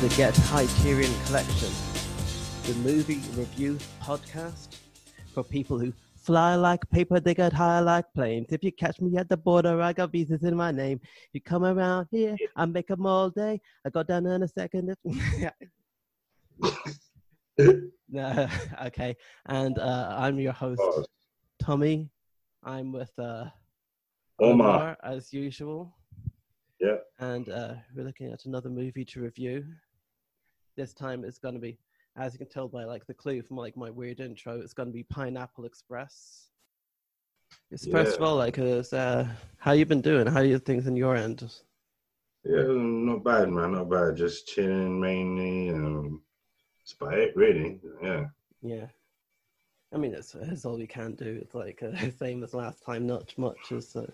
The Get Highterion Collection, the movie review podcast for people who fly like paper, they get high like planes. If you catch me at the border, I got visas in my name. You come around here, I make 'em all day. I go down there in a second. no, okay, and uh, I'm your host, Oh, Tommy. I'm with uh, Omar. as usual. Yeah. And uh, we're looking at another movie to review. This time it's going to be, as you can tell by like the clue from like my weird intro, it's going to be Pineapple Express. It's first of all like, is, uh, how you been doing? How are you things on your end? Yeah, not bad, man. Not bad. Just chilling mainly. Um, it's about it, really. Yeah. Yeah. I mean, it's, it's all we can do. It's like uh, same as last time, not much. As, uh,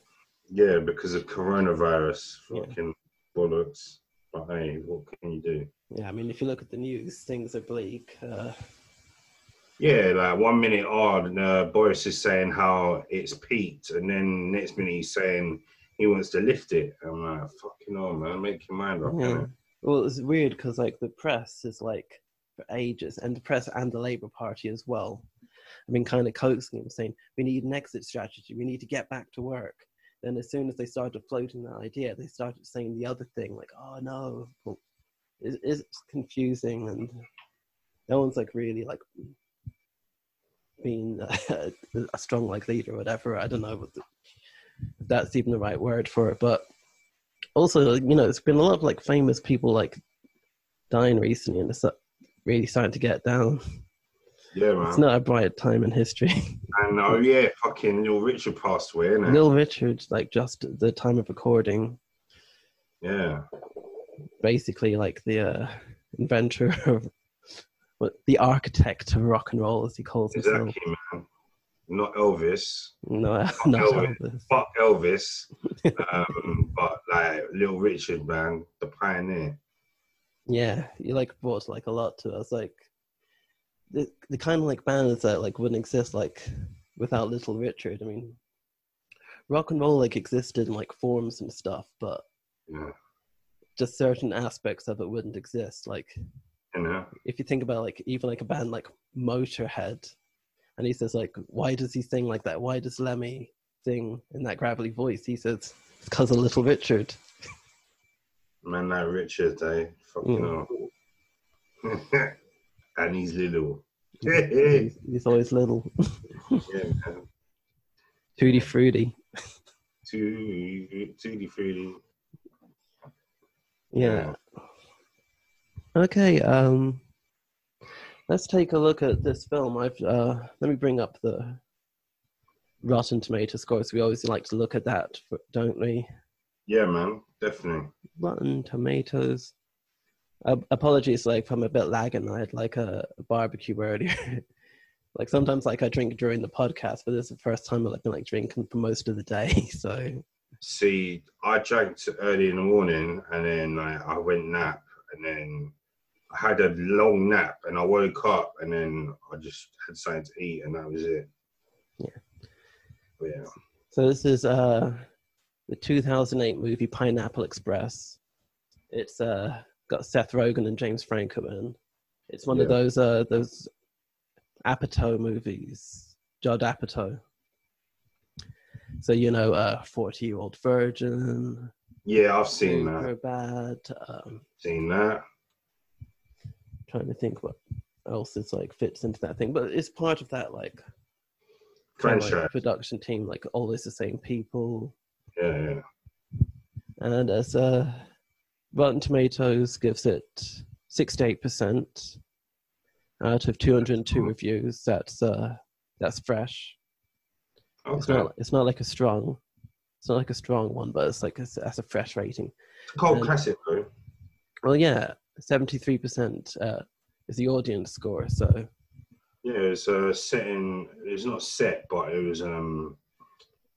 Yeah, because of coronavirus. Yeah. Fucking bollocks. But hey, what can you do? yeah, I mean, if you look at the news, things are bleak. Uh, Yeah, like one minute, on, uh, Boris is saying how it's peaked, and then next minute he's saying he wants to lift it. I'm like, fucking hell, man, make your mind up. Yeah. Well, it's weird because like the press is like for ages, and the press and the Labour Party as well. I mean, kind of coaxing him, saying we need an exit strategy. We need to get back to work. Then, as soon as they started floating that idea, they started saying the other thing, like, "Oh no, well, it, it's confusing," and no one's like really like being a strong like leader or whatever. I don't know the, if that's even the right word for it, but also, you know, it's been a lot of like famous people like dying recently, and it's uh, really starting to get down. Yeah, man. It's not a bright time in history. and oh, yeah, fucking Little Richard passed away, innit? Little Richard, like just at the time of recording, Yeah. basically like the uh, inventor of what the architect of rock and roll, as he calls himself. Exactly, man. Not Elvis. No, Fuck not Elvis. Elvis. Fuck Elvis. um, but like Little Richard, man, the pioneer. Yeah, he like brought like a lot to us. Like the the kind of like bands that like wouldn't exist like without Little Richard. I mean, rock and roll like existed in like forms and stuff, but Yeah. just certain aspects of it wouldn't exist. Like You know? if you think about like even like a band like Motorhead, and he says like, why does he sing like that? Why does Lemmy sing in that gravelly voice? He says it's because of Little Richard. Man, that Richard, eh? Fucking Mm. and he's little. he's, he's always little, man. tutti frutti. Tutti tutti frutti. Yeah. Okay. Um, let's take a look at this film. I've uh, let me bring up the Rotten Tomato scores. We always like to look at that, don't we? Yeah, man, definitely. Rotten Tomatoes. Uh, apologies, like if I'm a bit lagging. I had like a, a barbecue earlier. like sometimes, like I drink during the podcast, but this is the first time I've been like drinking for most of the day. So See, I drank early in the morning and then like, I went nap and then I had a long nap and I woke up and then I just had something to eat and that was it. Yeah. But yeah. So this is uh, the 2008 movie Pineapple Express. It's uh, got Seth Rogen and James Franco in. It's one of those uh, those Apatow movies, Judd Apatow. So you know, uh, Forty Year Old Virgin, Yeah, I've seen that. Bad. Um, Seen that. trying to think what else is like fits into that thing, but it's part of that like like, production team, like always the same people. Yeah, yeah. and as uh, Rotten Tomatoes gives it 68% out of 202 cool. reviews. That's uh, that's fresh. It's not it's not like a strong it's not like a strong one, but it's like a, that's a fresh rating. It's and- classic though. Well, yeah, 73% uh, is the audience score. So Yeah, it's a setting. It's not set, but it was. um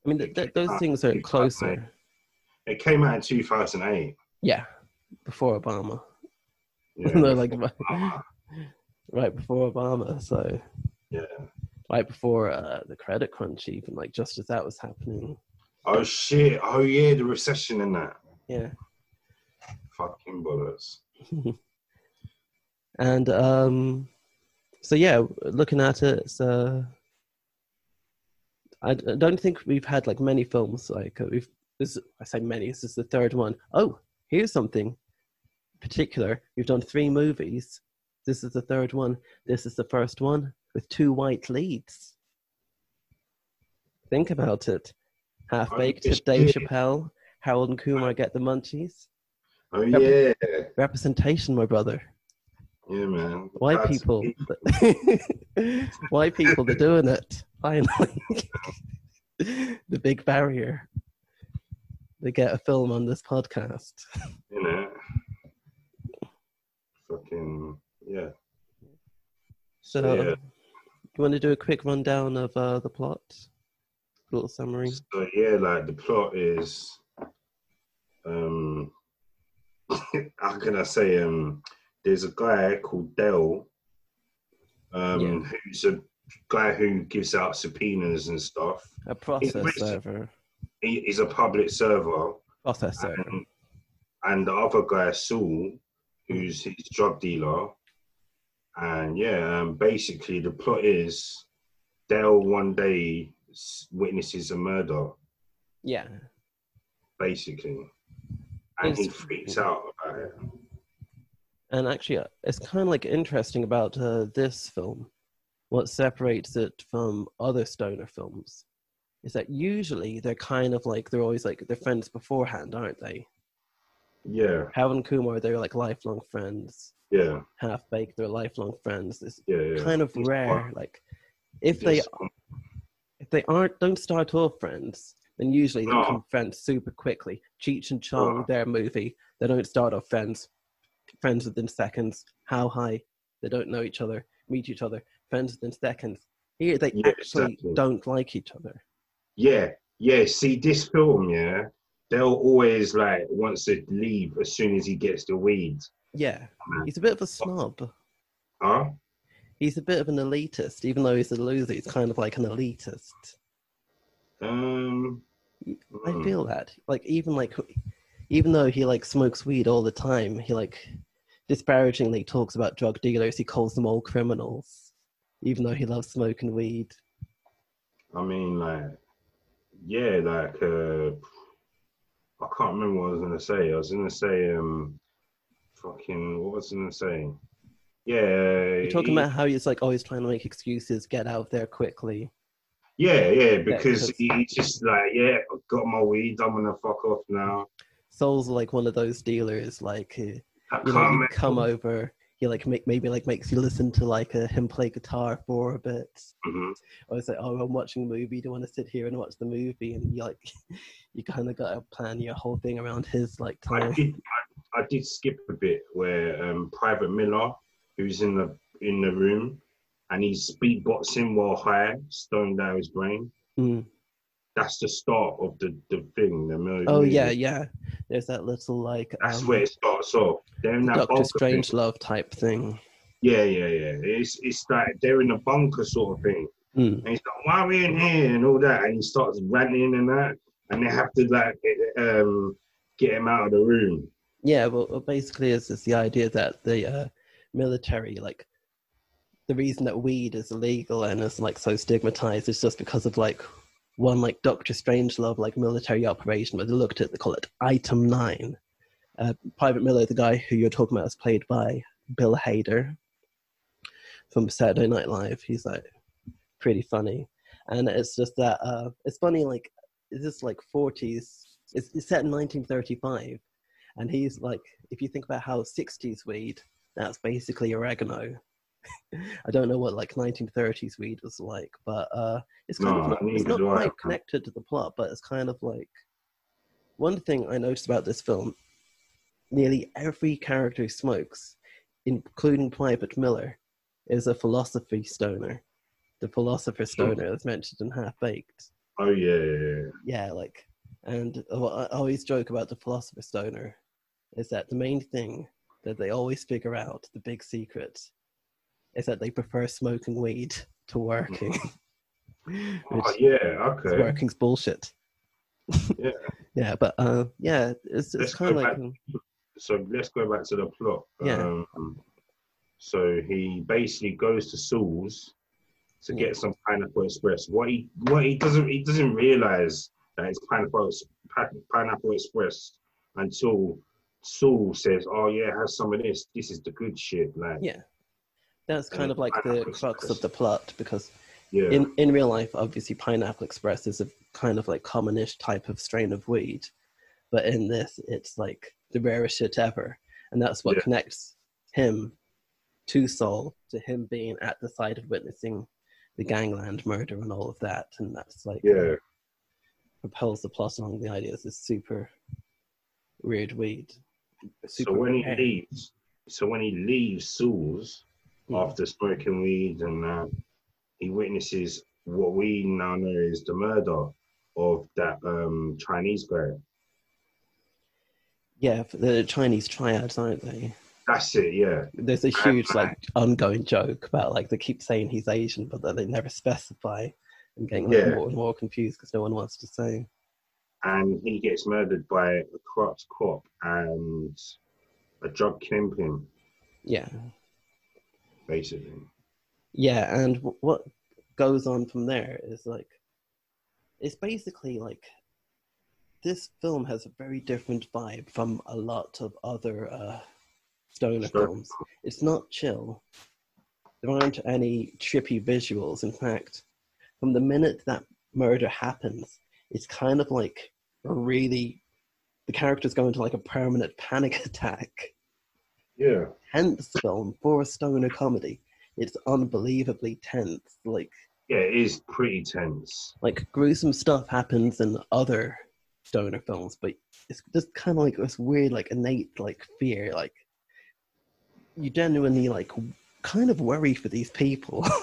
I mean, th- th- those things are closer. It came out in 2008. Yeah, before Obama. Yeah. no, like Ah, right before Obama. So yeah. right before uh, the credit crunch, even like just as that was happening. Oh shit! Oh yeah, the recession and that. Yeah, Fucking bullets. and um, so yeah, looking at it, it's, uh, I, I don't think we've had like many films like uh, we've. This I say many. This is the third one. Oh, here's something particular. You've done three movies. This is the third one. This is the first one with two white leads. Think about it. Half oh, baked Oh, with Dave. Chappelle, Harold and Kumar get the munchies. Oh Rep- yeah, Representation, my brother. yeah, man. White That's- people. White people, they're doing it. Finally. the big barrier. They get a film on this podcast. You know, fucking yeah. So, So, yeah. you want to do a quick rundown of uh, the plot? A little summary. So yeah, like the plot is, um, how can I say? Um, there's a guy called Dale, um, Yeah. who's a guy who gives out subpoenas and stuff. A process basically- server. He, he's a public server, server. and, and the other guy Saul, who's his drug dealer. And yeah, um, basically the plot is Dale one day witnesses a murder. Yeah. basically. And he freaks out about it. And actually, it's kind of like interesting about uh, this film. What separates it from other stoner films is that usually they're kind of like they're always like they're friends beforehand, aren't they? Yeah, Harold and Kumar, they're like lifelong friends. yeah, Half baked, they're lifelong friends. It's yeah, yeah. kind of rare. Like if they if they aren't don't start off friends, then usually they No. become friends super quickly. Cheech and Chong, No. their movie, they don't start off friends. Friends within seconds. How high? They don't know each other, meet each other, friends within seconds. Here they Yeah, actually exactly. don't like each other. Yeah, yeah. See, this film, yeah, they'll always like wants to leave as soon as he gets the weed. Yeah. He's a bit of a snob. Huh? He's a bit of an elitist, even though he's a loser, he's kind of like an elitist. Um, I hmm. feel that. Like even like even though he like smokes weed all the time, he like disparagingly talks about drug dealers. He calls them all criminals, even though he loves smoking weed. I mean, like, yeah, like, uh, I can't remember what I was gonna say. I was gonna say, um, fucking, what was I gonna say? Yeah, You're talking he- about how he's like always trying to make excuses, get out there quickly. Yeah, yeah, because because- he's just like, yeah, I got my weed, I'm gonna fuck off now. Saul's like one of those dealers, like uh, you know, you come over. He like make, maybe like makes you listen to like uh, him play guitar for a bit. Mhm. Or it's like, oh, I'm watching a movie. Do you want to sit here and watch the movie? And you like, you kind of got to plan your whole thing around his like time I did, I, I did skip a bit where um, Private Miller, who's in the in the room, and he's speedboxing while high, stoned out his brain. Mm. That's the start of the the thing. The movie. Oh yeah, yeah. There's that little like That's um, where it starts off. They're in that Doctor bunker Strange thing. love type thing. Yeah, yeah, yeah. It's it's like they're in a bunker sort of thing. Mm. And he's like, why are we in here and all that? And he starts ranting and that. And they have to like um, get him out of the room. Yeah, well, well, basically, it's just the idea that the uh, military, like, the reason that weed is illegal and is like so stigmatized is just because of like one like Doctor Strangelove like military operation where they looked at they call it Item Nine. Uh, Private Miller, the guy who you're talking about, is played by Bill Hader from Saturday Night Live. He's like pretty funny, and it's just that uh, it's funny like it's just like 40s. It's, it's set in 1935 and he's like if you think about how 60s weed that's basically oregano i don't know what like 1930s weed was like but uh it's kind No, of not, it's not quite connected to the plot but it's kind of like one thing i noticed about this film nearly every character who smokes including private miller is a philosophy stoner. The philosopher stoner that's mentioned in half baked. Oh yeah, yeah, yeah. yeah, like, and what I always joke about the philosopher stoner is that the main thing that they always figure out, the big secret, is that they prefer smoking weed to working. Which Oh yeah, okay. working's bullshit. Yeah. yeah, but uh, yeah, it's, it's kind of like um, so let's go back to the plot. Yeah. Um, so he basically goes to Saul's to Yeah. get some pineapple express. What he what he doesn't he doesn't realize that it's pineapple pineapple express until Saul says, "Oh yeah, have some of this. This is the good shit." Like Yeah. That's kind of like the Pineapple crux of the plot because yeah, in in real life, obviously, Pineapple Express is a kind of like commonish type of strain of weed, but in this, it's like the rarest shit ever, and that's what Yeah. connects him to Saul, to him being at the site of witnessing the gangland murder and all of that, and that's like yeah, propels the plot along the idea. This super weird weed. So when he leaves, so when he leaves Yeah. After smoking weed and uh, he witnesses what we now know is the murder of that um, Chinese guy. Yeah, the Chinese triads, aren't they? That's it, yeah. There's a huge like ongoing joke about like they keep saying he's Asian, but that they never specify. and getting like, Yeah. more and more confused because no one wants to say. And he gets murdered by a corrupt cop and a drug kingpin, Yeah, basically. yeah, and w- what goes on from there is like it's basically like this film has a very different vibe from a lot of other uh, stoner Sure. films. It's not chill. There aren't any trippy visuals. In fact, from the minute that murder happens, it's kind of like a really the characters go into like a permanent panic attack. Yeah. Tense film for a stoner comedy. It's unbelievably tense. Like Yeah, it is pretty tense. like gruesome stuff happens in other stoner films, but it's just kind of like this weird, like innate, like fear. Like you genuinely like kind of worry for these people.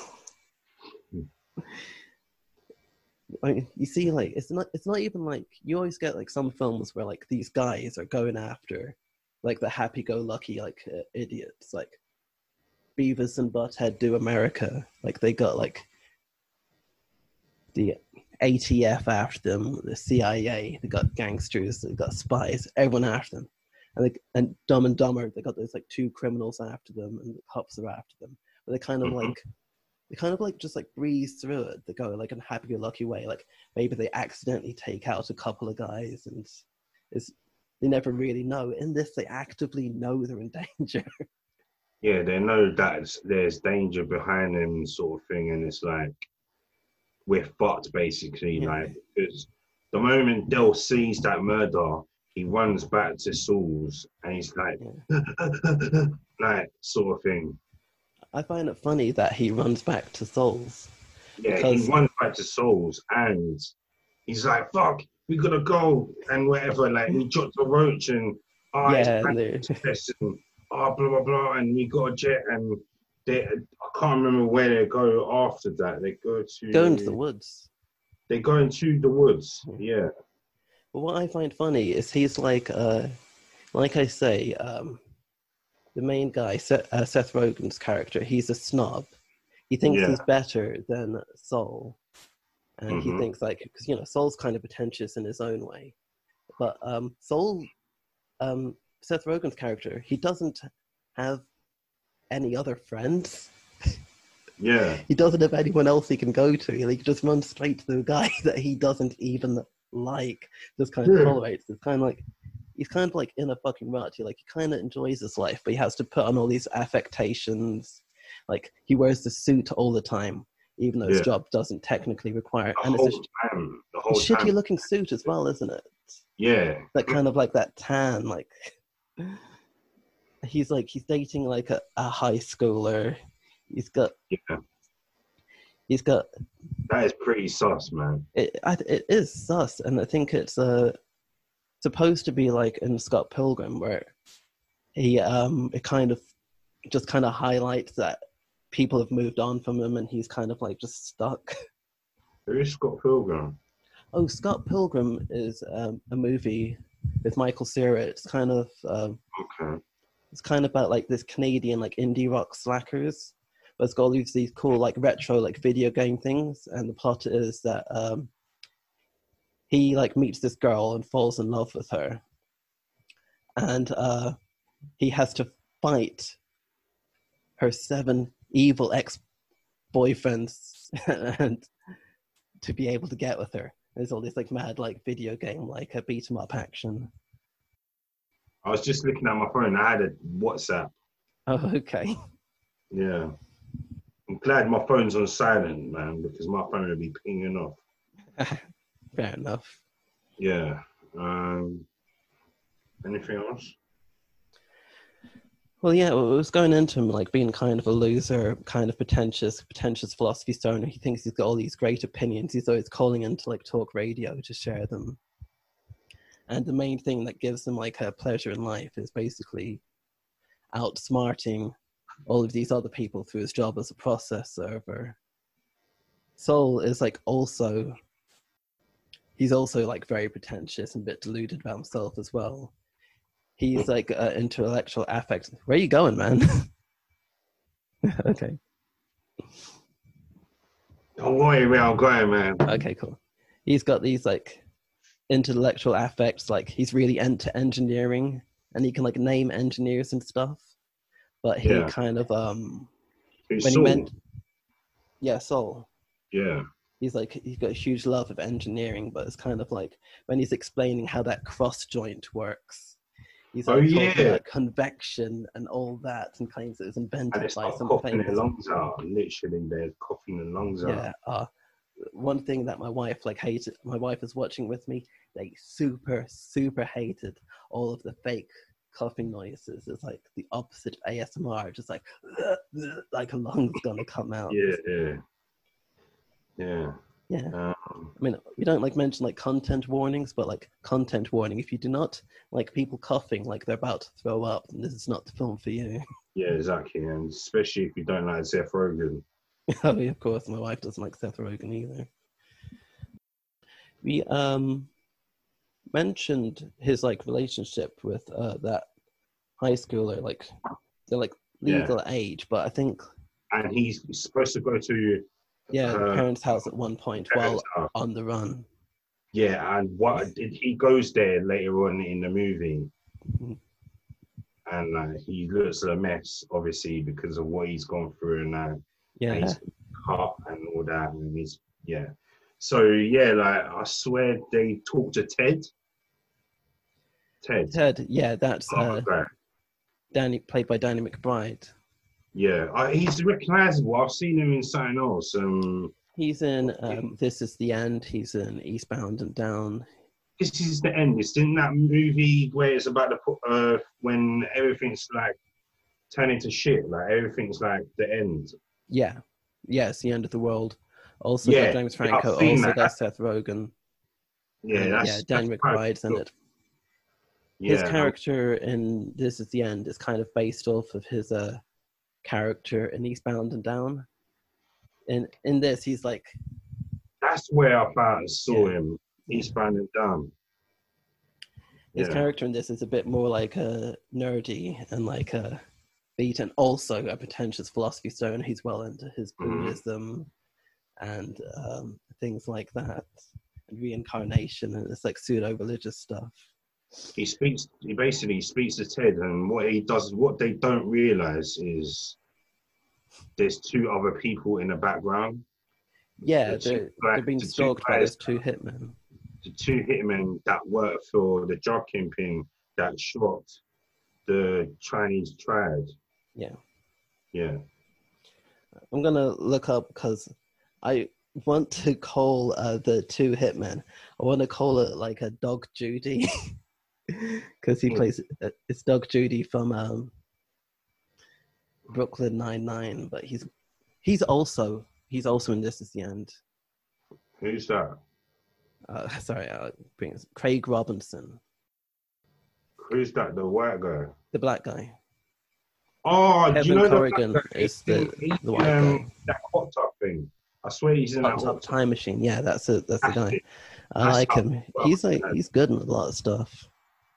like you see, like it's not it's not even like you always get like some films where like these guys are going after like the happy-go-lucky like uh, idiots, like Beavis and Butthead do America. Like they got like the ATF after them, the CIA, they got gangsters, they got spies, everyone after them. And they, and Dumb and Dumber, they got those like two criminals after them, and the cops are after them. But they kind of Mhm. like, they kind of like just like breeze through it. They go like in a happy-go-lucky way. Like maybe they accidentally take out a couple of guys, and it's they never really know. In this, they actively know they're in danger. Yeah, they know that there's danger behind them, sort of thing, and it's like we're fucked basically. Yeah. Like because the moment Dale sees that murder, he runs back to Saul's and he's like, like sort of thing. I find it funny that he runs back to Saul's. Yeah, Because- he runs back to Saul's and he's like, "Fuck, we gotta go," and whatever. Like we dropped the roach and it's yeah, and panic they're- and oh, blah blah blah, and we got a jet and they. I can't remember where they go after that. They go to go into the woods. They go into the woods. Yeah, But what I find funny is he's like, uh, like I say, um, the main guy, Seth, uh, Seth Rogen's character, he's a snob. He thinks Yeah. he's better than Saul, and he Mhm. thinks like, because you know, Saul's kind of pretentious in his own way, but um, Saul, um, Seth Rogen's character, he doesn't have any other friends. yeah, He doesn't have anyone else he can go to. He just runs straight to the guy that he doesn't even like. Just kind of Yeah. tolerates. It's kind of like he's kind of like in a fucking rut. He like he kind of enjoys his life, but he has to put on all these affectations. Like he wears the suit all the time, even though his Yeah. job doesn't technically require. it. the And whole it's time, a, whole sh- shitty time. looking suit as well, isn't it? Yeah, That kind of like that tan, like. He's like he's dating like a, a high schooler. He's got yeah, he's got that is pretty sus, man. it I, it is sus, and I think it's uh supposed to be like in Scott Pilgrim, where he um it kind of just kind of highlights that people have moved on from him, and he's kind of like just stuck. Who is Scott Pilgrim? Oh, Scott Pilgrim is um, a movie with Michael Cera. It's kind of um, Okay, it's kind of about like this Canadian like indie rock slackers, but it's got all these these cool like retro like video game things, and the plot is that um, he like meets this girl and falls in love with her, and uh, he has to fight her seven evil ex boyfriends and to be able to get with her. There's all this like mad like video game like a beat 'em up action. I was just looking at my phone. I had a WhatsApp. Oh, okay. Yeah. I'm glad my phone's on silent, man, because my phone would be pinging off. Fair enough. Yeah. Um, anything else? Well, yeah, well, it was going into him like being kind of a loser, kind of pretentious, pretentious philosophy stoner. He thinks he's got all these great opinions. He's always calling into like talk radio to share them. And the main thing that gives him like a pleasure in life is basically outsmarting all of these other people through his job as a process server. Saul is like also he's also like very pretentious and a bit deluded about himself as well. He's like uh, intellectual affect. Where are you going, man? okay. Don't worry where I'm going, man. Okay, cool. He's got these like intellectual affects, like he's really into engineering and he can like name engineers and stuff. But he Yeah. kind of um Who's when he meant yeah, Saul. Yeah. He's like he's got a huge love of engineering, but it's kind of like when he's explaining how that cross joint works. He's Oh, like talking yeah. about convection and all that and claims it was And invented it's by some coughing their famous lungs out. Literally, they're coughing their lungs out. Yeah. Uh, one thing that my wife like hated. My wife is watching with me. They super super hated all of the fake coughing noises. It's like the opposite of ASMR. Just like like a lung's gonna come out. Yeah, yeah. Yeah. Yeah. Um, I mean, we don't like mention like content warnings, but like content warning. If you do not like people coughing like they're about to throw up, then this is not the film for you. yeah, exactly. And especially if you don't like Seth Rogen. oh, yeah, of course, my wife doesn't like Seth Rogen either. We um mentioned his like relationship with uh that high schooler, like they're like Yeah. legal age, but I think And he's supposed to go to yeah, the Uh, parents' house at one point while house. on the run. Yeah, and what did he goes there later on in the movie, Mhm. and uh, he looks a mess, obviously because of what he's gone through and uh, Yeah, he's cut and all that, and he's yeah. So yeah, like I swear they talked to Ted. Ted. Ted. Yeah, that's Oh, uh, okay. Danny, played by Danny McBride. Yeah, uh, he's recognizable. I've seen him in something else. Um, He's in um, This Is the End. He's in Eastbound and Down. this is the end. It's in that movie where it's about the uh, when everything's like turning to shit. Like everything's like the end. Yeah, yeah, it's the end of the world. Also, Yeah, James Franco. Also that. got Seth Rogen. Yeah, and, that's yeah. That's quite McBride's in it. Yeah, His character in This Is the End is kind of based off of his uh, character in Eastbound and Down. And in this, he's like that's where I found saw Yeah. him. Eastbound and Down. his Yeah. character in this is a bit more like a nerdy and like a beat, and also a pretentious philosophy stone. He's well into his Mhm. Buddhism and um, things like that, and reincarnation, and it's like pseudo religious stuff. He speaks. He basically speaks to Ted, and what he does, what they don't realize is there's two other people in the background. Yeah, The two they're, they're being the stalked by those two hitmen. the two hitmen that work for the drug kingpin that shot the Chinese triad. Yeah. Yeah. I'm gonna look up because I want to call uh, the two hitmen. I want to call it like a Doug Judy because he Hmm. plays uh, it's Doug Judy from um, Brooklyn Nine Nine, but he's he's also he's also in This Is the End. Who's that? Uh, sorry, uh, bring this- Craig Robinson, Who's that? The white guy. the black guy. Oh, do you Kevin know the Corrigan guy? is the- the white um, guy. That hot tub thing. I swear he's in that Hot hot tub. Time Machine. Yeah, that's it. That's the guy. it. I like him. He's like he's good in a lot of stuff.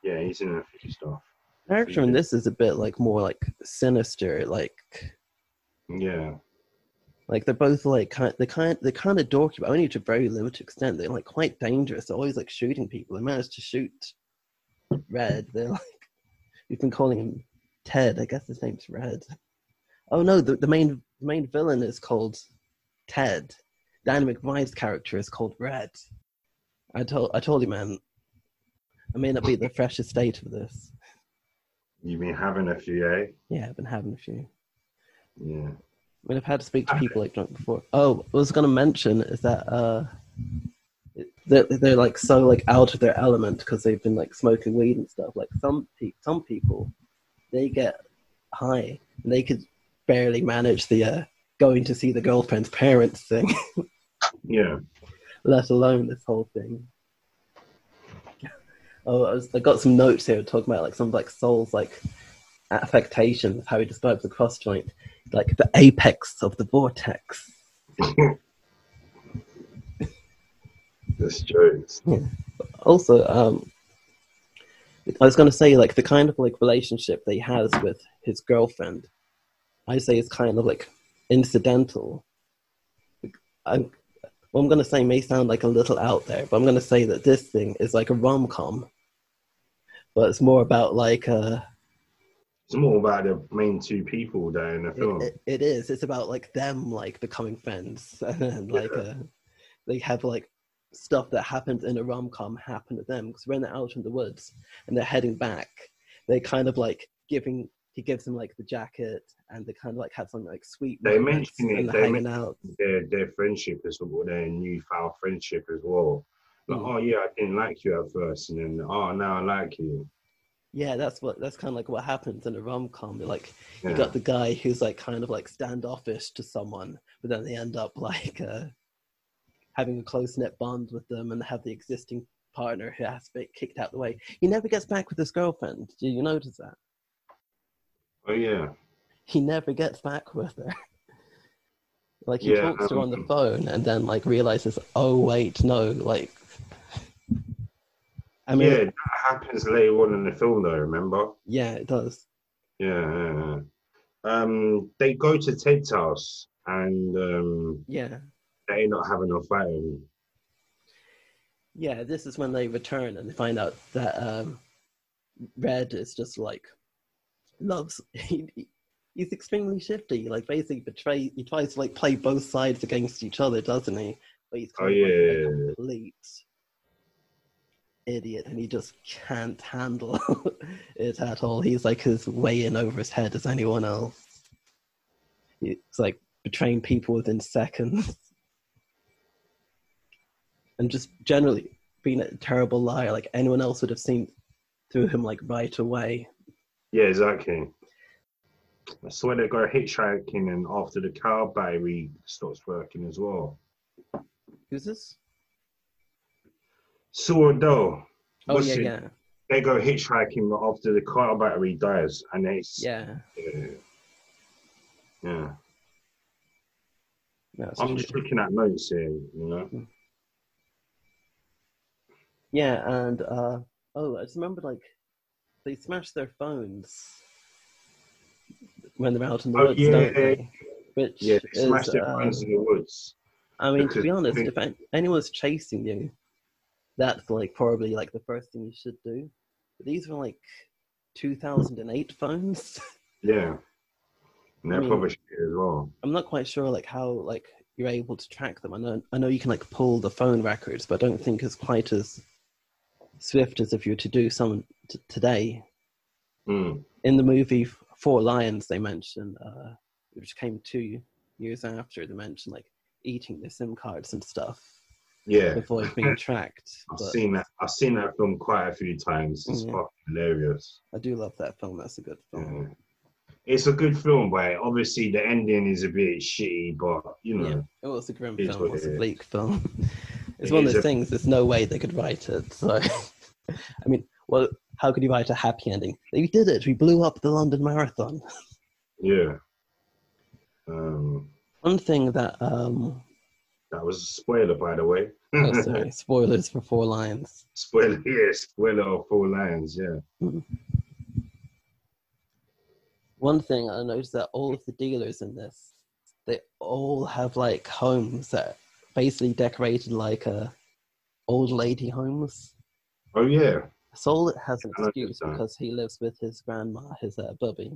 Yeah, he's in a few stuff. Character in this is a bit like more like sinister, like Yeah. like they're both like kind they kind they're kind of dorky, but only to a very limited extent. They're like quite dangerous. They're always like shooting people. They managed to shoot Red. They're like we've been calling him Ted. I guess his name's Red. Oh no, the, the main the main villain is called Ted. Danny McBride's character is called Red. I told I told you, man. I may not be the freshest state of this. You've been having a few, eh? Yeah, I've been having a few. Yeah. I mean, I've had to speak to people like drunk before. Oh, I was going to mention is that uh, they're, they're like so like out of their element because they've been like smoking weed and stuff. Like some pe- some people, they get high and they could barely manage the uh, going to see the girlfriend's parents thing, Yeah. let alone this whole thing. Oh, I, was, I got some notes here talking about like some like Saul's like affectations, how he describes the cross joint, like the apex of the vortex. That's jokes. also um i was going to say like the kind of like relationship that he has with his girlfriend i say is kind of like incidental i'm what i'm going to say may sound like a little out there but i'm going to say that this thing is like a rom-com but it's more about like uh It's more about the main two people there in the film. it, it is. It's about like them like becoming friends. And then like uh they have like stuff that happens in a rom-com happen to them. Because when they're out in the woods and they're heading back they kind of like giving he gives them like the jacket and they kind of like have some like sweet They moments mention it, they hanging out. their their friendship as well, their newfound friendship as well. Like, Mm. oh yeah, I didn't like you at first, and then oh now I like you. yeah that's what that's kind of like what happens in a rom-com like Yeah. you got the guy who's like kind of like standoffish to someone but then they end up like uh having a close-knit bond with them and have the existing partner who has to be kicked out the way he never gets back with his girlfriend do you notice that oh yeah, he never gets back with her like he Yeah, talks to her on the um, phone and then like realizes oh wait no like i mean yeah. That happens later on in the film, though. Remember? yeah it does Yeah. yeah, yeah. Um, they go to Ted's house, and um, yeah they end up having a fight. Yeah, this is when they return and they find out that um, Red is just like loves. He, he- he's extremely shifty. Like basically, betray. He tries to like play both sides against each other, doesn't he? But he's Oh, kind of like a complete idiot, and he just can't handle it at all. He's like as way in over his head as anyone else. It's like betraying people within seconds and just generally being a terrible liar. Like anyone else would have seen through him like right away. Yeah, exactly. I swear they go hitchhiking, and after the car battery stops working as well. Who's this? Sourdough. Oh What's yeah, it? yeah, They go hitchhiking after the car battery dies, and they. yeah. Yeah. I'm just looking at notes here, you know. yeah, and uh, oh, I just remember like they smash their phones when they're out in the Oh, woods, yeah. don't they? Which Yeah, they is, their uh, phones in the woods. I mean, to be honest, if anyone's chasing you, that's like probably like the first thing you should do. But these were like 2008 phones. Yeah. And they're I mean, probably as well. I'm not quite sure like how like you're able to track them. I know I know you can like pull the phone records, but I don't think it's quite as swift as if you were to do some t- today. Mm. In the movie Four Lions, they mentioned, uh, which came two years after, they mentioned like eating the SIM cards and stuff Yeah. avoid being tracked. I've But seen that. I've seen that film quite a few times. It's Yeah. fucking hilarious. I do love that film. That's a good film. Yeah. It's a good film, but obviously the ending is a bit shitty. But you know, Yeah, it was a grim film. It was a bleak film. it's It one of those a- things. There's no way they could write it. So, I mean, well, how could you write a happy ending? We did it. We blew up the London Marathon. yeah. Um, One thing that, um, that was a spoiler, by the way. Oh, sorry, spoilers for Four Lions. spoiler, yeah, spoiler of Four Lions. Yeah. One thing I noticed that all of the dealers in this, they all have like homes that are basically decorated like uh, old lady homes. Oh yeah. Saul has an excuse because he lives with his grandma, his uh, bubby.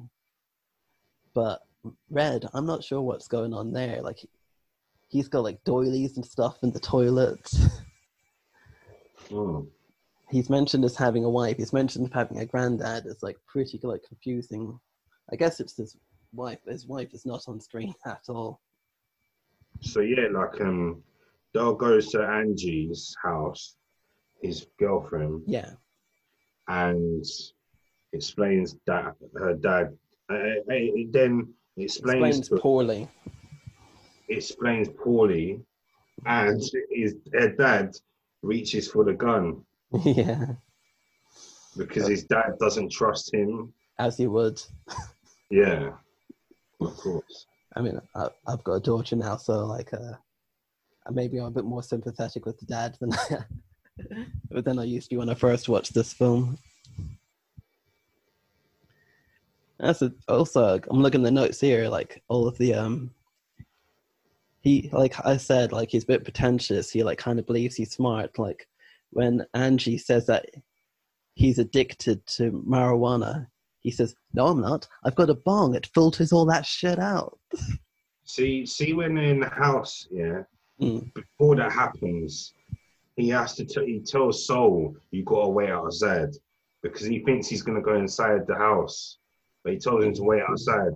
But Red, I'm not sure what's going on there. Like, he's got like doilies and stuff in the toilet. Mm. He's mentioned as having a wife. He's mentioned as having a granddad. It's like pretty like confusing. I guess it's his wife. His wife is not on screen at all. So yeah, like um, Dale goes to Angie's house, his girlfriend, Yeah, and explains that her dad. Uh, uh, it then explains explains to- poorly. Explains poorly, and his dad reaches for the gun yeah, because his dad doesn't trust him. as he would. Yeah, of course. I mean, I, I've got a daughter now, so like, uh, maybe I'm a bit more sympathetic with the dad than but than I used to when I first watched this film. That's a, also I'm looking at the notes here, like all of the um. He like I said, like he's a bit pretentious. He like kind of believes he's smart. Like when Angie says that he's addicted to marijuana, he says, "No, I'm not. I've got a bong. It filters all that shit out." See, see when in the house, yeah. Mm. Before that happens, he has to. T- he tells Saul, "You gotta wait outside," because he thinks he's gonna go inside the house, but he tells him to wait outside,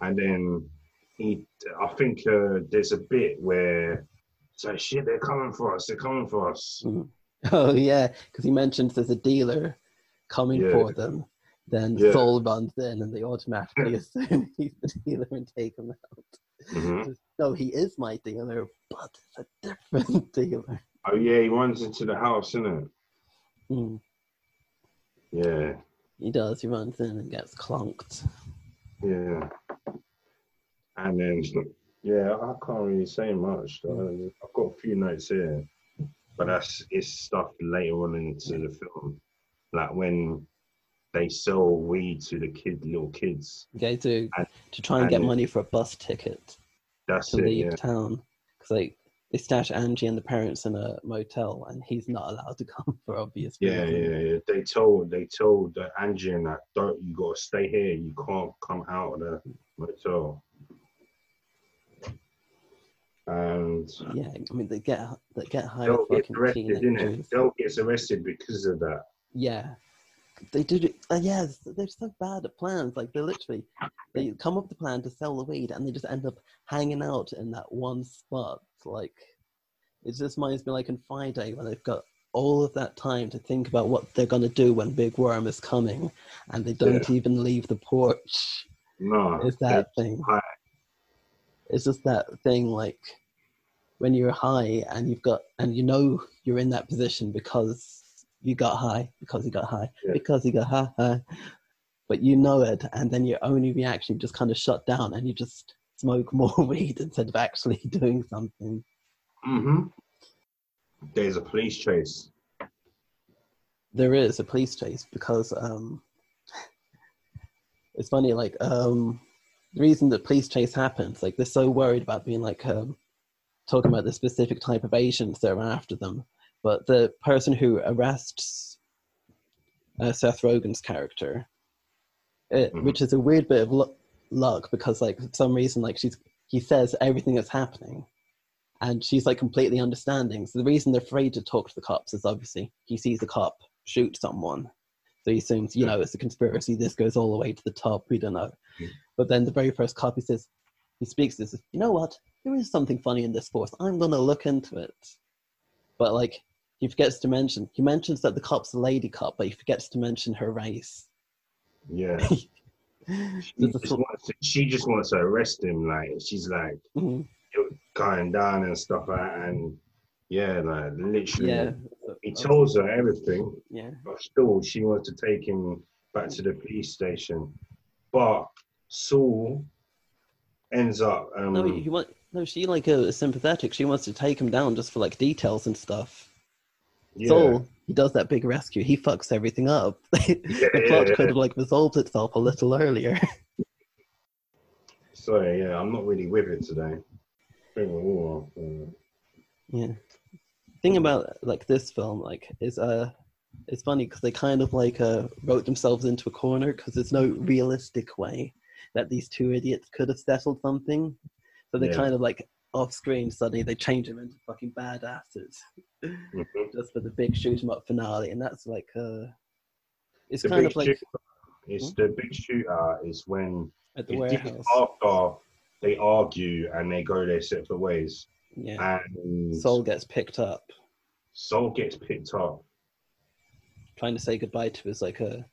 and then he. I think uh, there's a bit where it's like, "Shit, they're coming for us. They're coming for us." Oh yeah, because he mentions there's a dealer coming Yeah. for them. Then Yeah. Saul runs in, and they automatically assume he's the dealer and take him out. Mhm. No, he is my dealer, but it's a different dealer. Oh yeah, he runs into the house, innit? Mm, Yeah, he does. He runs in and gets clunked. yeah. And then, yeah, I can't really say much. I've got a few notes here, but that's it's stuff later on into the film, like when they sell weed to the kid, little kids. Okay, to And- to try and get and- money for a bus ticket That's to it. leave Yeah, town. Because like they stash Angie and the parents in a motel, and he's not allowed to come for obvious yeah, reasons. yeah, yeah. They told they told uh, Angie and that don't you gotta stay here. You can't come out of the motel. And Yeah, I mean they get they get high Dale gets arrested, didn't it? Dale gets arrested because of that. Yeah, they it. Uh, yeah, they're so bad at plans. Like they literally they come up with the plan to sell the weed, and they just end up hanging out in that one spot. Like it just reminds me like in Friday when they've got all of that time to think about what they're gonna do when Big Worm is coming, and they don't even leave the porch. No, It's that thing. high. It's just that thing like when you're high and you've got and you know you're in that position because you got high, because you got high, Yeah. because you got high, high. But you know it, and then your only reaction just kind of shut down, and you just smoke more weed instead of actually doing something. hmm There's a police chase. There is a police chase because um, it's funny. Like um, the reason the police chase happens, like they're so worried about being like um, talking about the specific type of agents that are after them, but the person who arrests uh, Seth Rogen's character, it, Mhm. which is a weird bit of lu- luck because like for some reason like she's he says everything that's happening and she's like completely understanding. So the reason they're afraid to talk to the cops is obviously he sees a cop shoot someone. So he assumes you know it's a conspiracy this goes all the way to the top we don't know. But then the very first cop he says he speaks this you know what there is something funny in this force i'm gonna look into it but like he forgets to mention he mentions that the cop's a lady cop but he forgets to mention her race Yeah. She just, wants to, she just wants to arrest him. Like she's like Mhm. going down and stuff like that. And yeah, like literally, yeah he tells her everything, yeah but still she wants to take him back to the police station. But Saul ends up. Um, No, you want no. She like uh, is sympathetic. She wants to take him down just for like details and stuff. yeah, So he does that big rescue. He fucks everything up. the yeah, plot yeah. could have like resolved itself a little earlier. Sorry, yeah, I'm not really with it today. Uh, yeah. Thing about like this film, like, is uh, it's funny because they kind of like uh, wrote themselves into a corner because there's no realistic way that these two idiots could have settled something. So they Yeah. kind of like off screen suddenly they change them into fucking badasses Mhm. just for the big shoot 'em up finale, and that's like uh, it's The kind of like shoot- it's the big shooter is when at the warehouse. after they argue and they go their separate ways, Yeah, and Saul gets picked up, Saul gets picked up. trying to say goodbye to his like a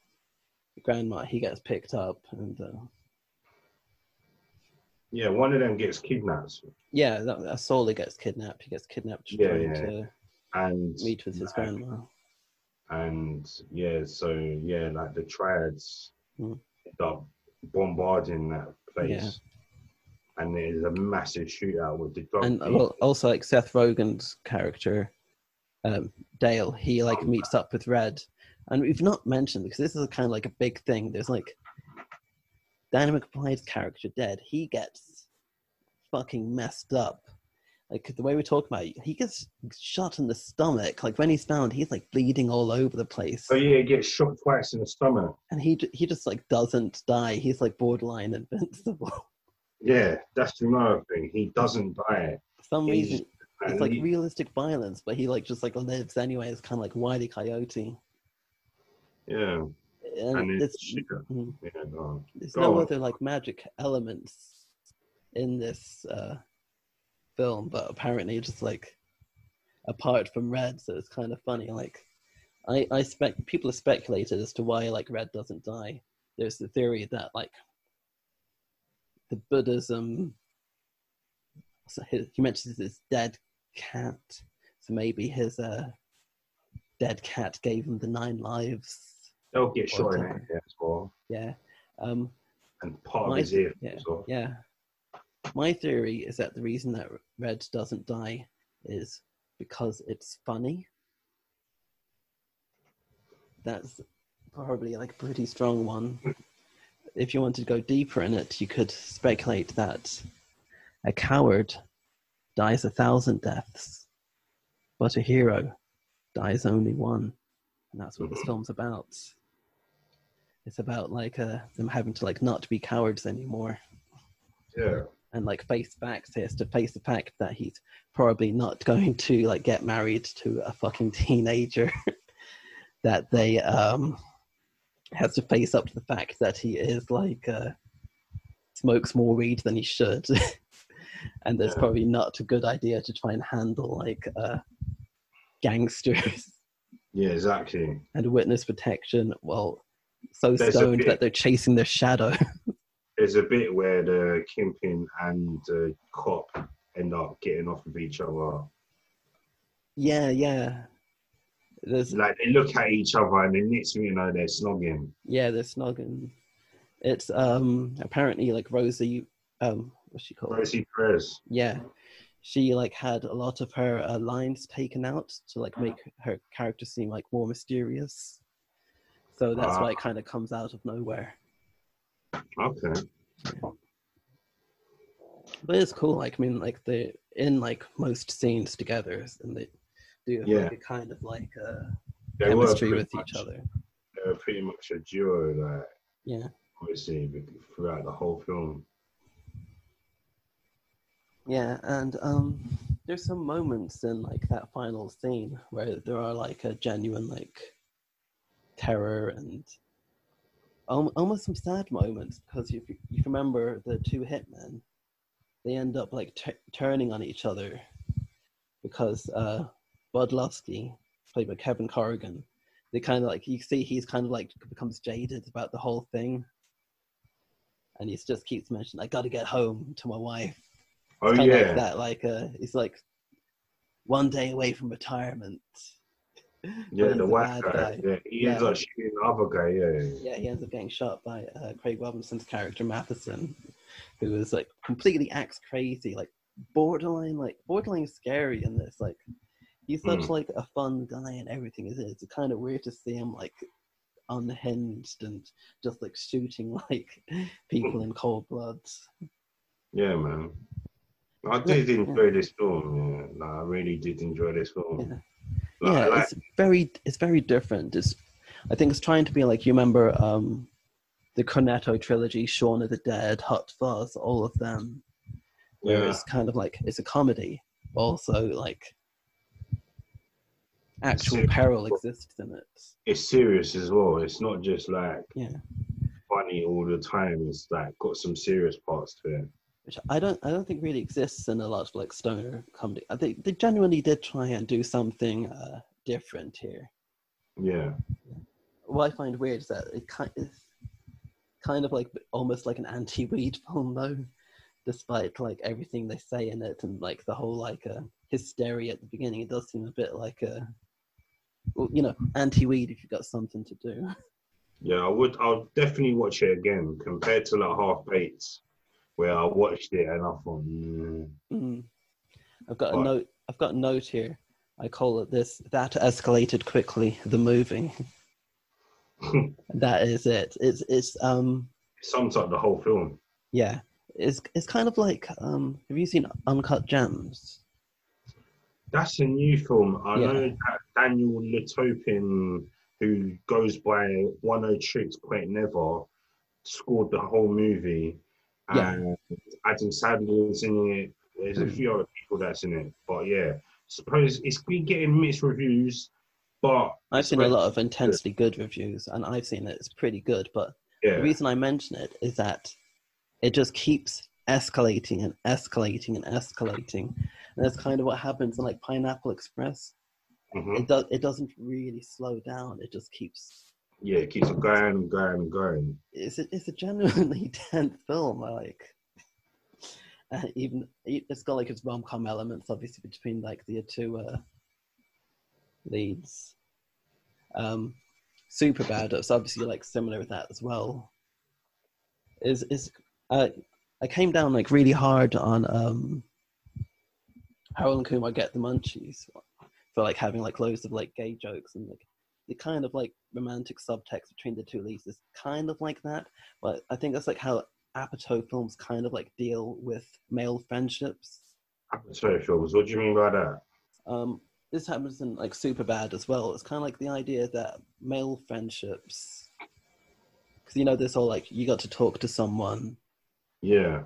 grandma. He gets picked up, and uh, Yeah, one of them gets kidnapped, yeah, that, that gets kidnapped. He gets kidnapped Yeah, trying yeah. to and meet with his grandma. and yeah, so yeah, like the triads Mm. end up bombarding that place, and there's a massive shootout with the drug. and people. also like Seth Rogen's character, um, Dale, he like meets up with Red, and we've not mentioned because this is kind of like a big thing. There's like Danny McBride's character dead. He gets fucking messed up. Like the way we talk about it, he gets shot in the stomach. Like when he's found, he's like bleeding all over the place, oh yeah, he gets shot twice in the stomach. and he he just like doesn't die. He's like borderline invincible. Yeah, that's another thing. He doesn't die. For some He's- reason, it's like he- realistic violence, but he like just like lives anyway. It's kind of like Wiley Coyote. yeah, And, and it's, it's shooter. mm, there's no on. other like magic elements in this uh, film, but apparently just like apart from Red, so it's kind of funny. Like I I spec people have speculated as to why like Red doesn't die. There's the theory that like the Buddhism. So he, he mentions his dead cat, so maybe his uh dead cat gave him the nine lives. They'll get shot in it as well, Yeah. Um, and part My- of his ear yeah, well. yeah. My theory is that the reason that Red doesn't die is because it's funny. That's probably like a pretty strong one. If you wanted to go deeper in it, you could speculate that a coward dies a thousand deaths, but a hero dies only one. And that's what this Mhm. film's about. It's about like uh, them having to like not be cowards anymore Yeah, and like face facts. He has to face the fact that he's probably not going to like get married to a fucking teenager. that they um has to face up to the fact that he is like uh smokes more weed than he should. and it's Yeah. probably not a good idea to try and handle like uh gangsters yeah, exactly. and witness protection while so There's stoned bit- that they're chasing their shadow. There's a bit where the Kingpin and the cop end up getting off of each other. yeah, yeah. There's Like they look at each other, and the next thing you know, they're snogging. Yeah, they're snogging. It's um apparently like Rosie um what's she called? Rosie Perez. Yeah. She like had a lot of her uh, lines taken out to like make her character seem like more mysterious. So that's why it kind of comes out of nowhere. Okay. But it's cool. Like I mean, like they're in like most scenes together, and they do have, Yeah. like a kind of like uh, They chemistry with much, each other. They were pretty much a duo, like Yeah. obviously throughout the whole film. Yeah, and um, there's some moments in like that final scene where there are like a genuine like terror and al- almost some sad moments because if you, you remember the two hitmen, they end up like t- turning on each other because uh, Bud Lusky, played by Kevin Corrigan, they kind of like you see he's kind of like becomes jaded about the whole thing, and he just keeps mentioning, "I got to get home to my wife." Oh yeah, like that. Like uh, he's like one day away from retirement. Yeah, the white guy. guy. Yeah, he ends up shooting the other guy. Yeah, Yeah, he ends up getting shot by uh, Craig Robinson's character Matheson, who is like completely acts crazy, like borderline, like borderline scary in this. Like he's such Mm. like a fun guy and everything. Is it's kind of weird to see him like unhinged and just like shooting like people in cold blood. yeah, man. I Yeah, did yeah. enjoy this film. Yeah, like, I really did enjoy this film. Yeah. Yeah, like- it's very it's very different. It's I think it's trying to be like you remember um the Cornetto trilogy, Shaun of the Dead, Hot Fuzz, all of them. Where yeah, it's kind of like it's a comedy, but also like actual peril exists in it. it's serious as well. It's not just like Yeah. funny all the time. It's like got some serious parts to it. Which I don't I don't think really exists in a lot of like stoner comedy. I think they genuinely did try and do something uh, different here. Yeah, what I find weird is that it kind of, kind of like almost like an anti-weed film though, despite like everything they say in it and like the whole like uh, hysteria at the beginning. It does seem a bit like a, well, you know, anti-weed if you've got something to do. yeah. I would. I'll definitely watch it again compared to like Half Baked, where I watched it and I thought, mm, Mm. I've got a note. I've got a note here. I call it this. That escalated quickly. The movie. that is it. It's it's um it sums up the whole film. yeah. It's it's kind of like um. Have you seen Uncut Gems? That's a new film. I Yeah. know that Daniel Lopatin, who goes by Oneohtrix Point Never, scored the whole movie. Yeah. And Adam Sandler's in it. There's a Hmm. few other people that's in it. But yeah, suppose it's been getting mixed reviews. But I've seen a lot of intensely good reviews, and I've seen it. It's pretty good, but yeah, the reason I mention it is that it just keeps escalating and escalating and escalating, and that's kind of what happens in like Pineapple Express. mhm. It does. It doesn't really slow down. It just keeps. Yeah, it keeps going and going and going. It's a, it's a genuinely tense film. Like. Even it's got like its rom com elements, obviously between like the two uh, leads. Um, Superbad. It's obviously like similar with that as well. Is is uh, I came down like really hard on um, Harold and Kumar get the munchies for like having like loads of like gay jokes and like the kind of like romantic subtext between the two leads is kind of like that. But I think that's like how Apatow films kind of like deal with male friendships. Sorry, films. What do you mean by that? Um, this happens in like Superbad as well. It's kind of like the idea that male friendships, because you know this whole like you got to talk to someone Yeah,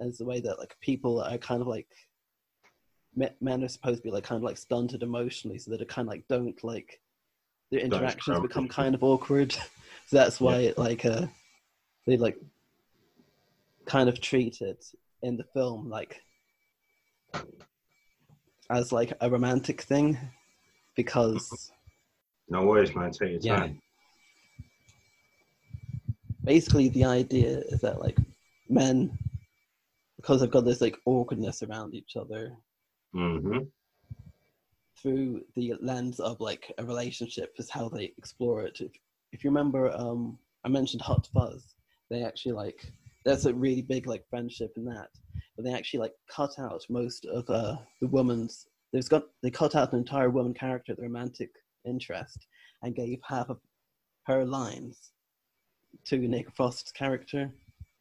as a way that like people are kind of like men are supposed to be like kind of like stunted emotionally, so that it kind of like don't like their interactions become kind of awkward. so that's why it like uh they like kind of treat it in the film like as like a romantic thing because no worries, man. Take your Yeah. time. basically the idea is that like men because they've got this like awkwardness around each other hmm through the lens of like a relationship is how they explore it if, if you remember um i mentioned hot fuzz they actually like that's a really big like friendship in that but they actually like cut out most of uh, the woman's They've got they cut out an entire woman character the romantic interest and gave half of her lines to nick frost's character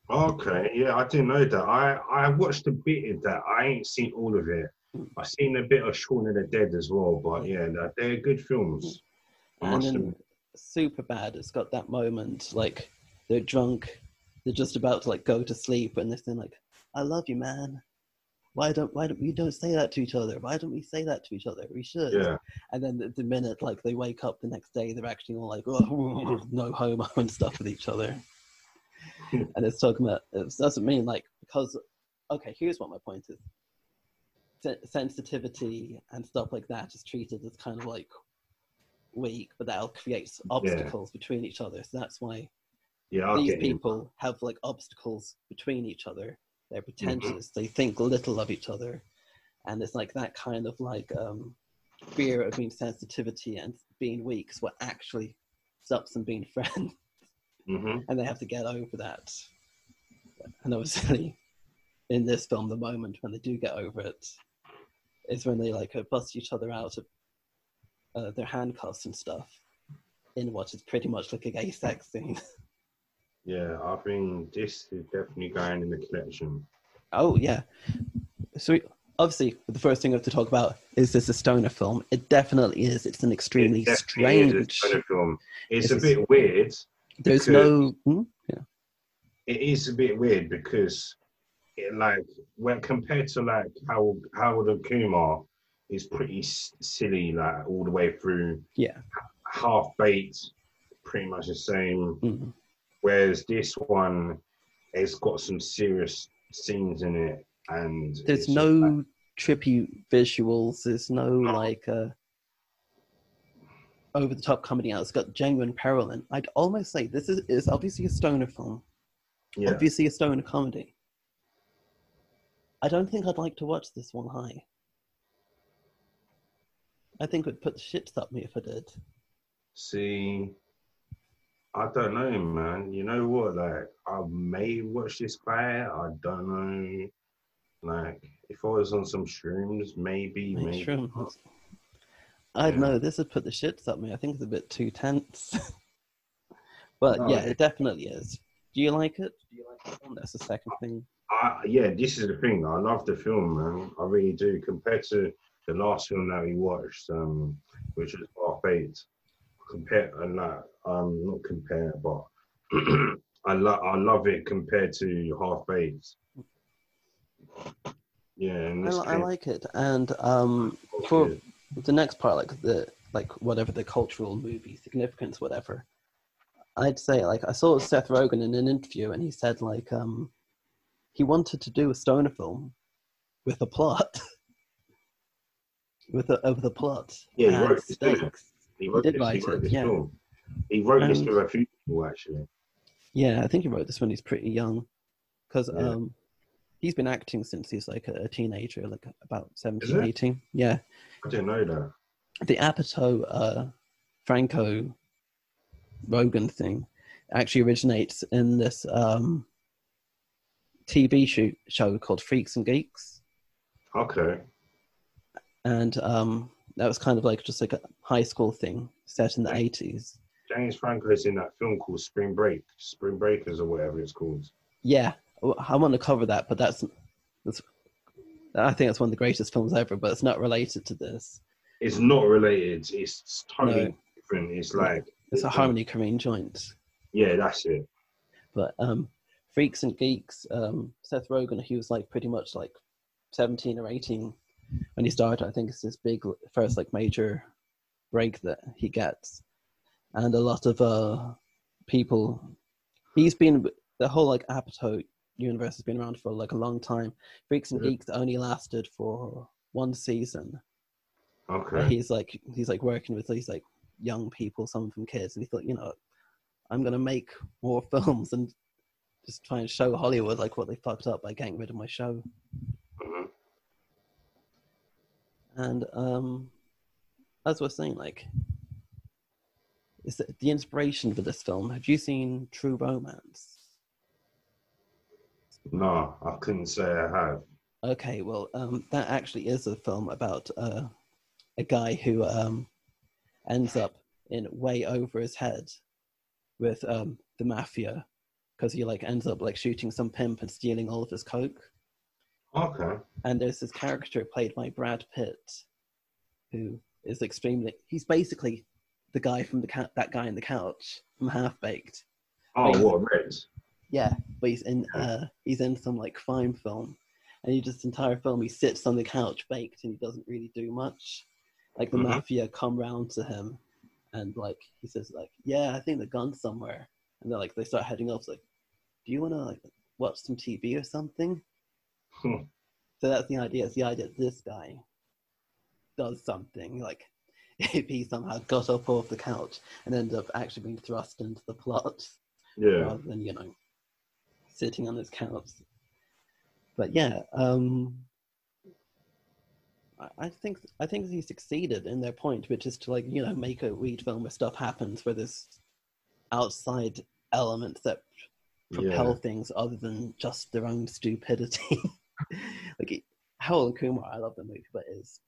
Okay, yeah, I didn't know that. I I watched a bit of that. I ain't seen all of it. I've seen a bit of Shaun of the Dead as well, but mm. yeah, they're, good films. Mm. And then Superbad it's got that moment like they're drunk they're just about to like go to sleep and they're saying like i love you man. Why don't why don't we don't say that to each other. Why don't we say that to each other? We should. Yeah, and then the, the minute like they wake up the next day they're actually all like oh, no homo and stuff with each other. And it's talking about it doesn't mean like because okay here's what my point is Sen- sensitivity and stuff like that is treated as kind of like weak but that'll create obstacles between each other. So that's why yeah, these get you. people have like obstacles between each other. They're pretentious. They think little of each other. And it's like that kind of like um fear of being sensitivity and being weak is what actually stops them being friends. Hmm and they have to get over that. And obviously in this film the moment when they do get over it is when they like uh, bust each other out of uh, their handcuffs and stuff in what is pretty much like a gay sex scene Yeah, I think this is definitely going in the collection. Oh yeah. So obviously the first thing we have to talk about is this a stoner film? It definitely is. It's an extremely It definitely is a strange. stoner film. It's This a bit weird. There's no. Hmm? Yeah. It is a bit weird because, it like, when compared to like how Harold and Kumar, is pretty s- silly like all the way through. Yeah. Half baked, pretty much the same. Mm. Whereas this one, it's got some serious scenes in it, and There's no like- trippy visuals. There's no No. like uh, over the top comedy out. It's got genuine peril, and I'd almost say this is, is obviously a stoner film. yeah. Obviously a stoner comedy. I don't think I'd like to watch this one high. I think it would put the shits up me if I did. See, I don't know, man. You know what? Like, I may watch this guy. I don't know. Like, if I was on some shrooms, maybe, maybe. shrooms. not. I don't Yeah. know. This would put the shits up me. I think it's a bit too tense. but No, yeah, it- it definitely is. Do you like it? Do you like film? That's the second thing. I, yeah, this is the thing. I love the film, man. I really do. Compared to the last film that we watched, um, which was Half Baked. Compare and like, um, not compare, but I love I love it compared to Half Baked. Yeah, I like it, and um, for the next part, like the like whatever the cultural movie significance, whatever. I'd say like I saw Seth Rogen in an interview, and he said like um, he wanted to do a stoner film with a plot, with a with a plot. Yeah, he wrote this, didn't he? stakes. He did this, write he wrote it, this yeah. film. He wrote this And- with a few people actually. Yeah, I think he wrote this when he's pretty young, because Yeah. um, he's been acting since he's like a, a teenager, like about 17, 18. Yeah, I didn't know that. the Apatow uh, Franco Rogen thing actually originates in this um, TV shoot, show called Freaks and Geeks, Okay. and um, that was kind of like just like a high school thing set in the eighties. James Franco's in that film called Spring Break, Spring Breakers or whatever it's called. Yeah, I want to cover that, but that's that's. I think that's one of the greatest films ever, but it's not related to this. It's not related. It's totally No. different. It's like It's a Harmony Korine joint. Yeah, that's it. But um, Freaks and Geeks, um, Seth Rogen, he was like pretty much like 17 or 18 when he started. I think it's his big first like major break that he gets. And a lot of uh, people, he's been, the whole like Apatow universe has been around for like a long time. Freaks and Yeah. Geeks only lasted for one season. Okay. He's like, he's like working with these like young people, some of them kids. And he thought, you know, I'm going to make more films and just try and show Hollywood like what they fucked up by getting rid of my show. Mhm. And um, as we're saying, like, is the, the inspiration for this film? Have you seen True Romance? No, I couldn't say I have. Okay, well, um, that actually is a film about uh, a guy who um, ends up in way over his head with um, the mafia because he like ends up like shooting some pimp and stealing all of his coke. Okay. And there's this character played by Brad Pitt who is extremely. He's basically the guy from the ca- that guy in the couch from Half Baked. Oh, Wait. what? Yeah, but he's in uh he's in some like crime film, and he just entire film he sits on the couch baked and he doesn't really do much. Like the Mhm. mafia come round to him, and like he says like, "Yeah, I think the gun's somewhere," and they're like they start heading off. Like, "Do you want to like watch some TV or something?" Hmm. So that's the idea. It's the idea that this guy does something like. If he somehow got up off the couch and ended up actually being thrust into the plot, Yeah. rather than you know sitting on his couch. But yeah, um, I, think I think he succeeded in their point, which is to like you know make a weed film where stuff happens, where there's outside elements that propel Yeah. things other than just their own stupidity. like Harold and Kumar, I love the movie, but is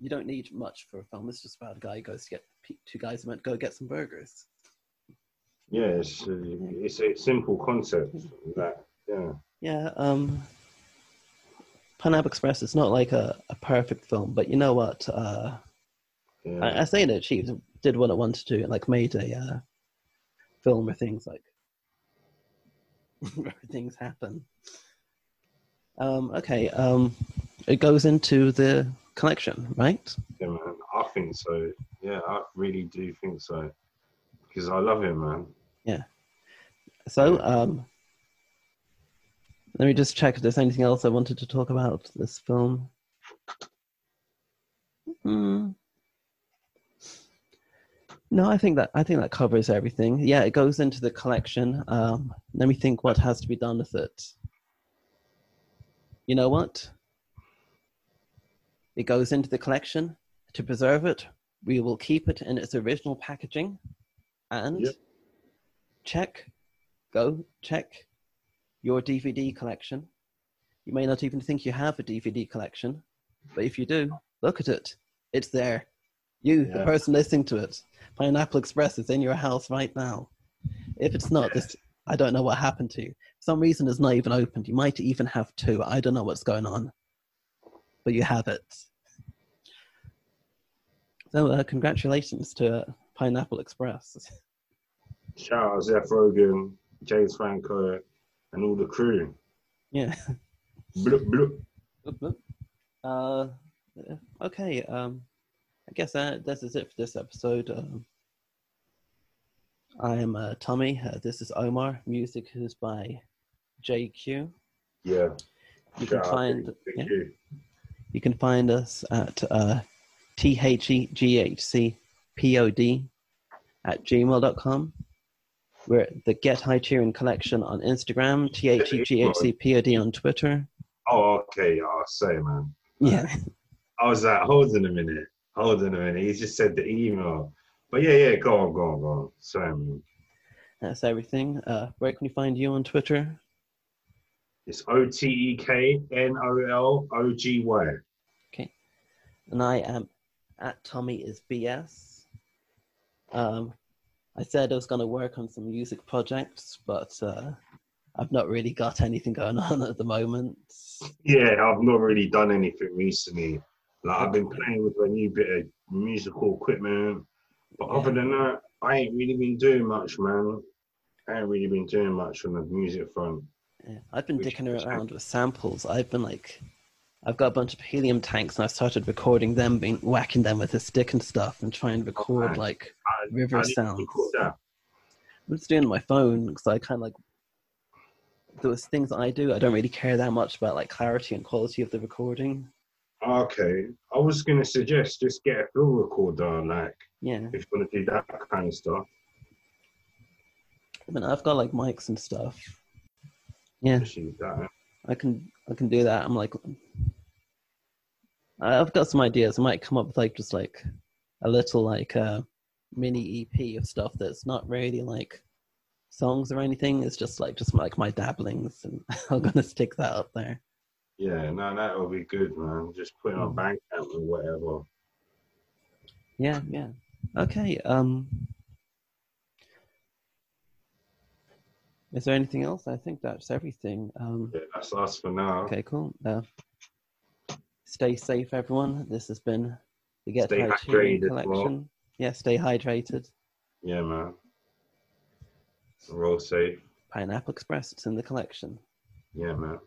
you don't need much for a film. It's just about a guy who goes to get two guys who went go get some burgers. Yeah, it's a, it's a simple concept. That yeah. Yeah, um Express is not like a, a perfect film, but you know what? Uh, Yeah. I, I say it achieved, did what it wanted to do, like made a uh, film where things like where things happen. Um, okay, um, it goes into the collection, right? Yeah, man. I think so. Yeah, I really do think so. Because I love him, man. Yeah. So, um, let me just check if there's anything else I wanted to talk about this film. Hmm. No, I think that I think that covers everything. Yeah, it goes into the collection. Um, let me think what has to be done with it. You know what? It goes into the collection. To preserve it, we will keep it in its original packaging and Yep. check, go check your DVD collection. You may not even think you have a DVD collection, but if you do, look at it. It's there. You, the person listening to it, Pineapple Express is in your house right now. If it's not, this I don't know what happened to you. For some reason it's not even opened. You might even have two. I don't know what's going on. But you have it. So uh, congratulations to uh, Pineapple Express. Shout out Seth Rogen, James Franco, and all the crew. yeah. Bloop, bloop. Oop, oop. Uh, okay. Um, I guess that this is it for this episode. Um, I am uh, Tommy. Uh, this is Omar. Music is by JQ. Yeah. You Shout can find yeah, you can find us at uh, t h e g h c p o d at gmail.com. We're at the Get Highterion Collection on Instagram, T H E G H C P O D on Twitter. Oh, okay. I'll say, man. Yeah. I was like, hold on a minute. Hold on a minute. He just said the email. But yeah, yeah, go on, go on, go on. Sorry. That's everything. Uh, where can we find you on Twitter? It's O T E K N O L O G Y. Okay. And I am at Tommy is BS. Um, I said I was going to work on some music projects, but uh, I've not really got anything going on at the moment. Yeah, I've not really done anything recently. Like I've been playing with a new bit of musical equipment, but other than that, I ain't really been doing much, man. I ain't really been doing much on the music front. Yeah, I've been Which dicking around with samples. I've been like, I've got a bunch of helium tanks, and I started recording them, being whacking them with a stick and stuff, and trying to oh, record nice. like I, River I sounds. I'm just doing my phone because I kind of like those things I do. I don't really care that much about like clarity and quality of the recording. Okay, I was gonna suggest just get a film recorder, like Yeah, if you want to do that kind of stuff. I mean, I've got like mics and stuff. Yeah, Just use that. I can I can do that. I'm like, I've got some ideas. I might come up with like just like a little like uh, mini EP of stuff that's not really like songs or anything. It's just like just like my dabblings, and I'm gonna stick that up there. Yeah, no, that would be good, man. Just put it on Mm. Bandcamp or whatever. Yeah, yeah. Okay. Um, is there anything else? I think that's everything. Um, Yeah, that's us for now. okay, cool. Uh, stay safe, everyone. This has been the Get Stay hydrated as well. collection. Yeah, stay hydrated. Yeah, man. Roll safe. Pineapple Express. It's in the collection. Yeah, man.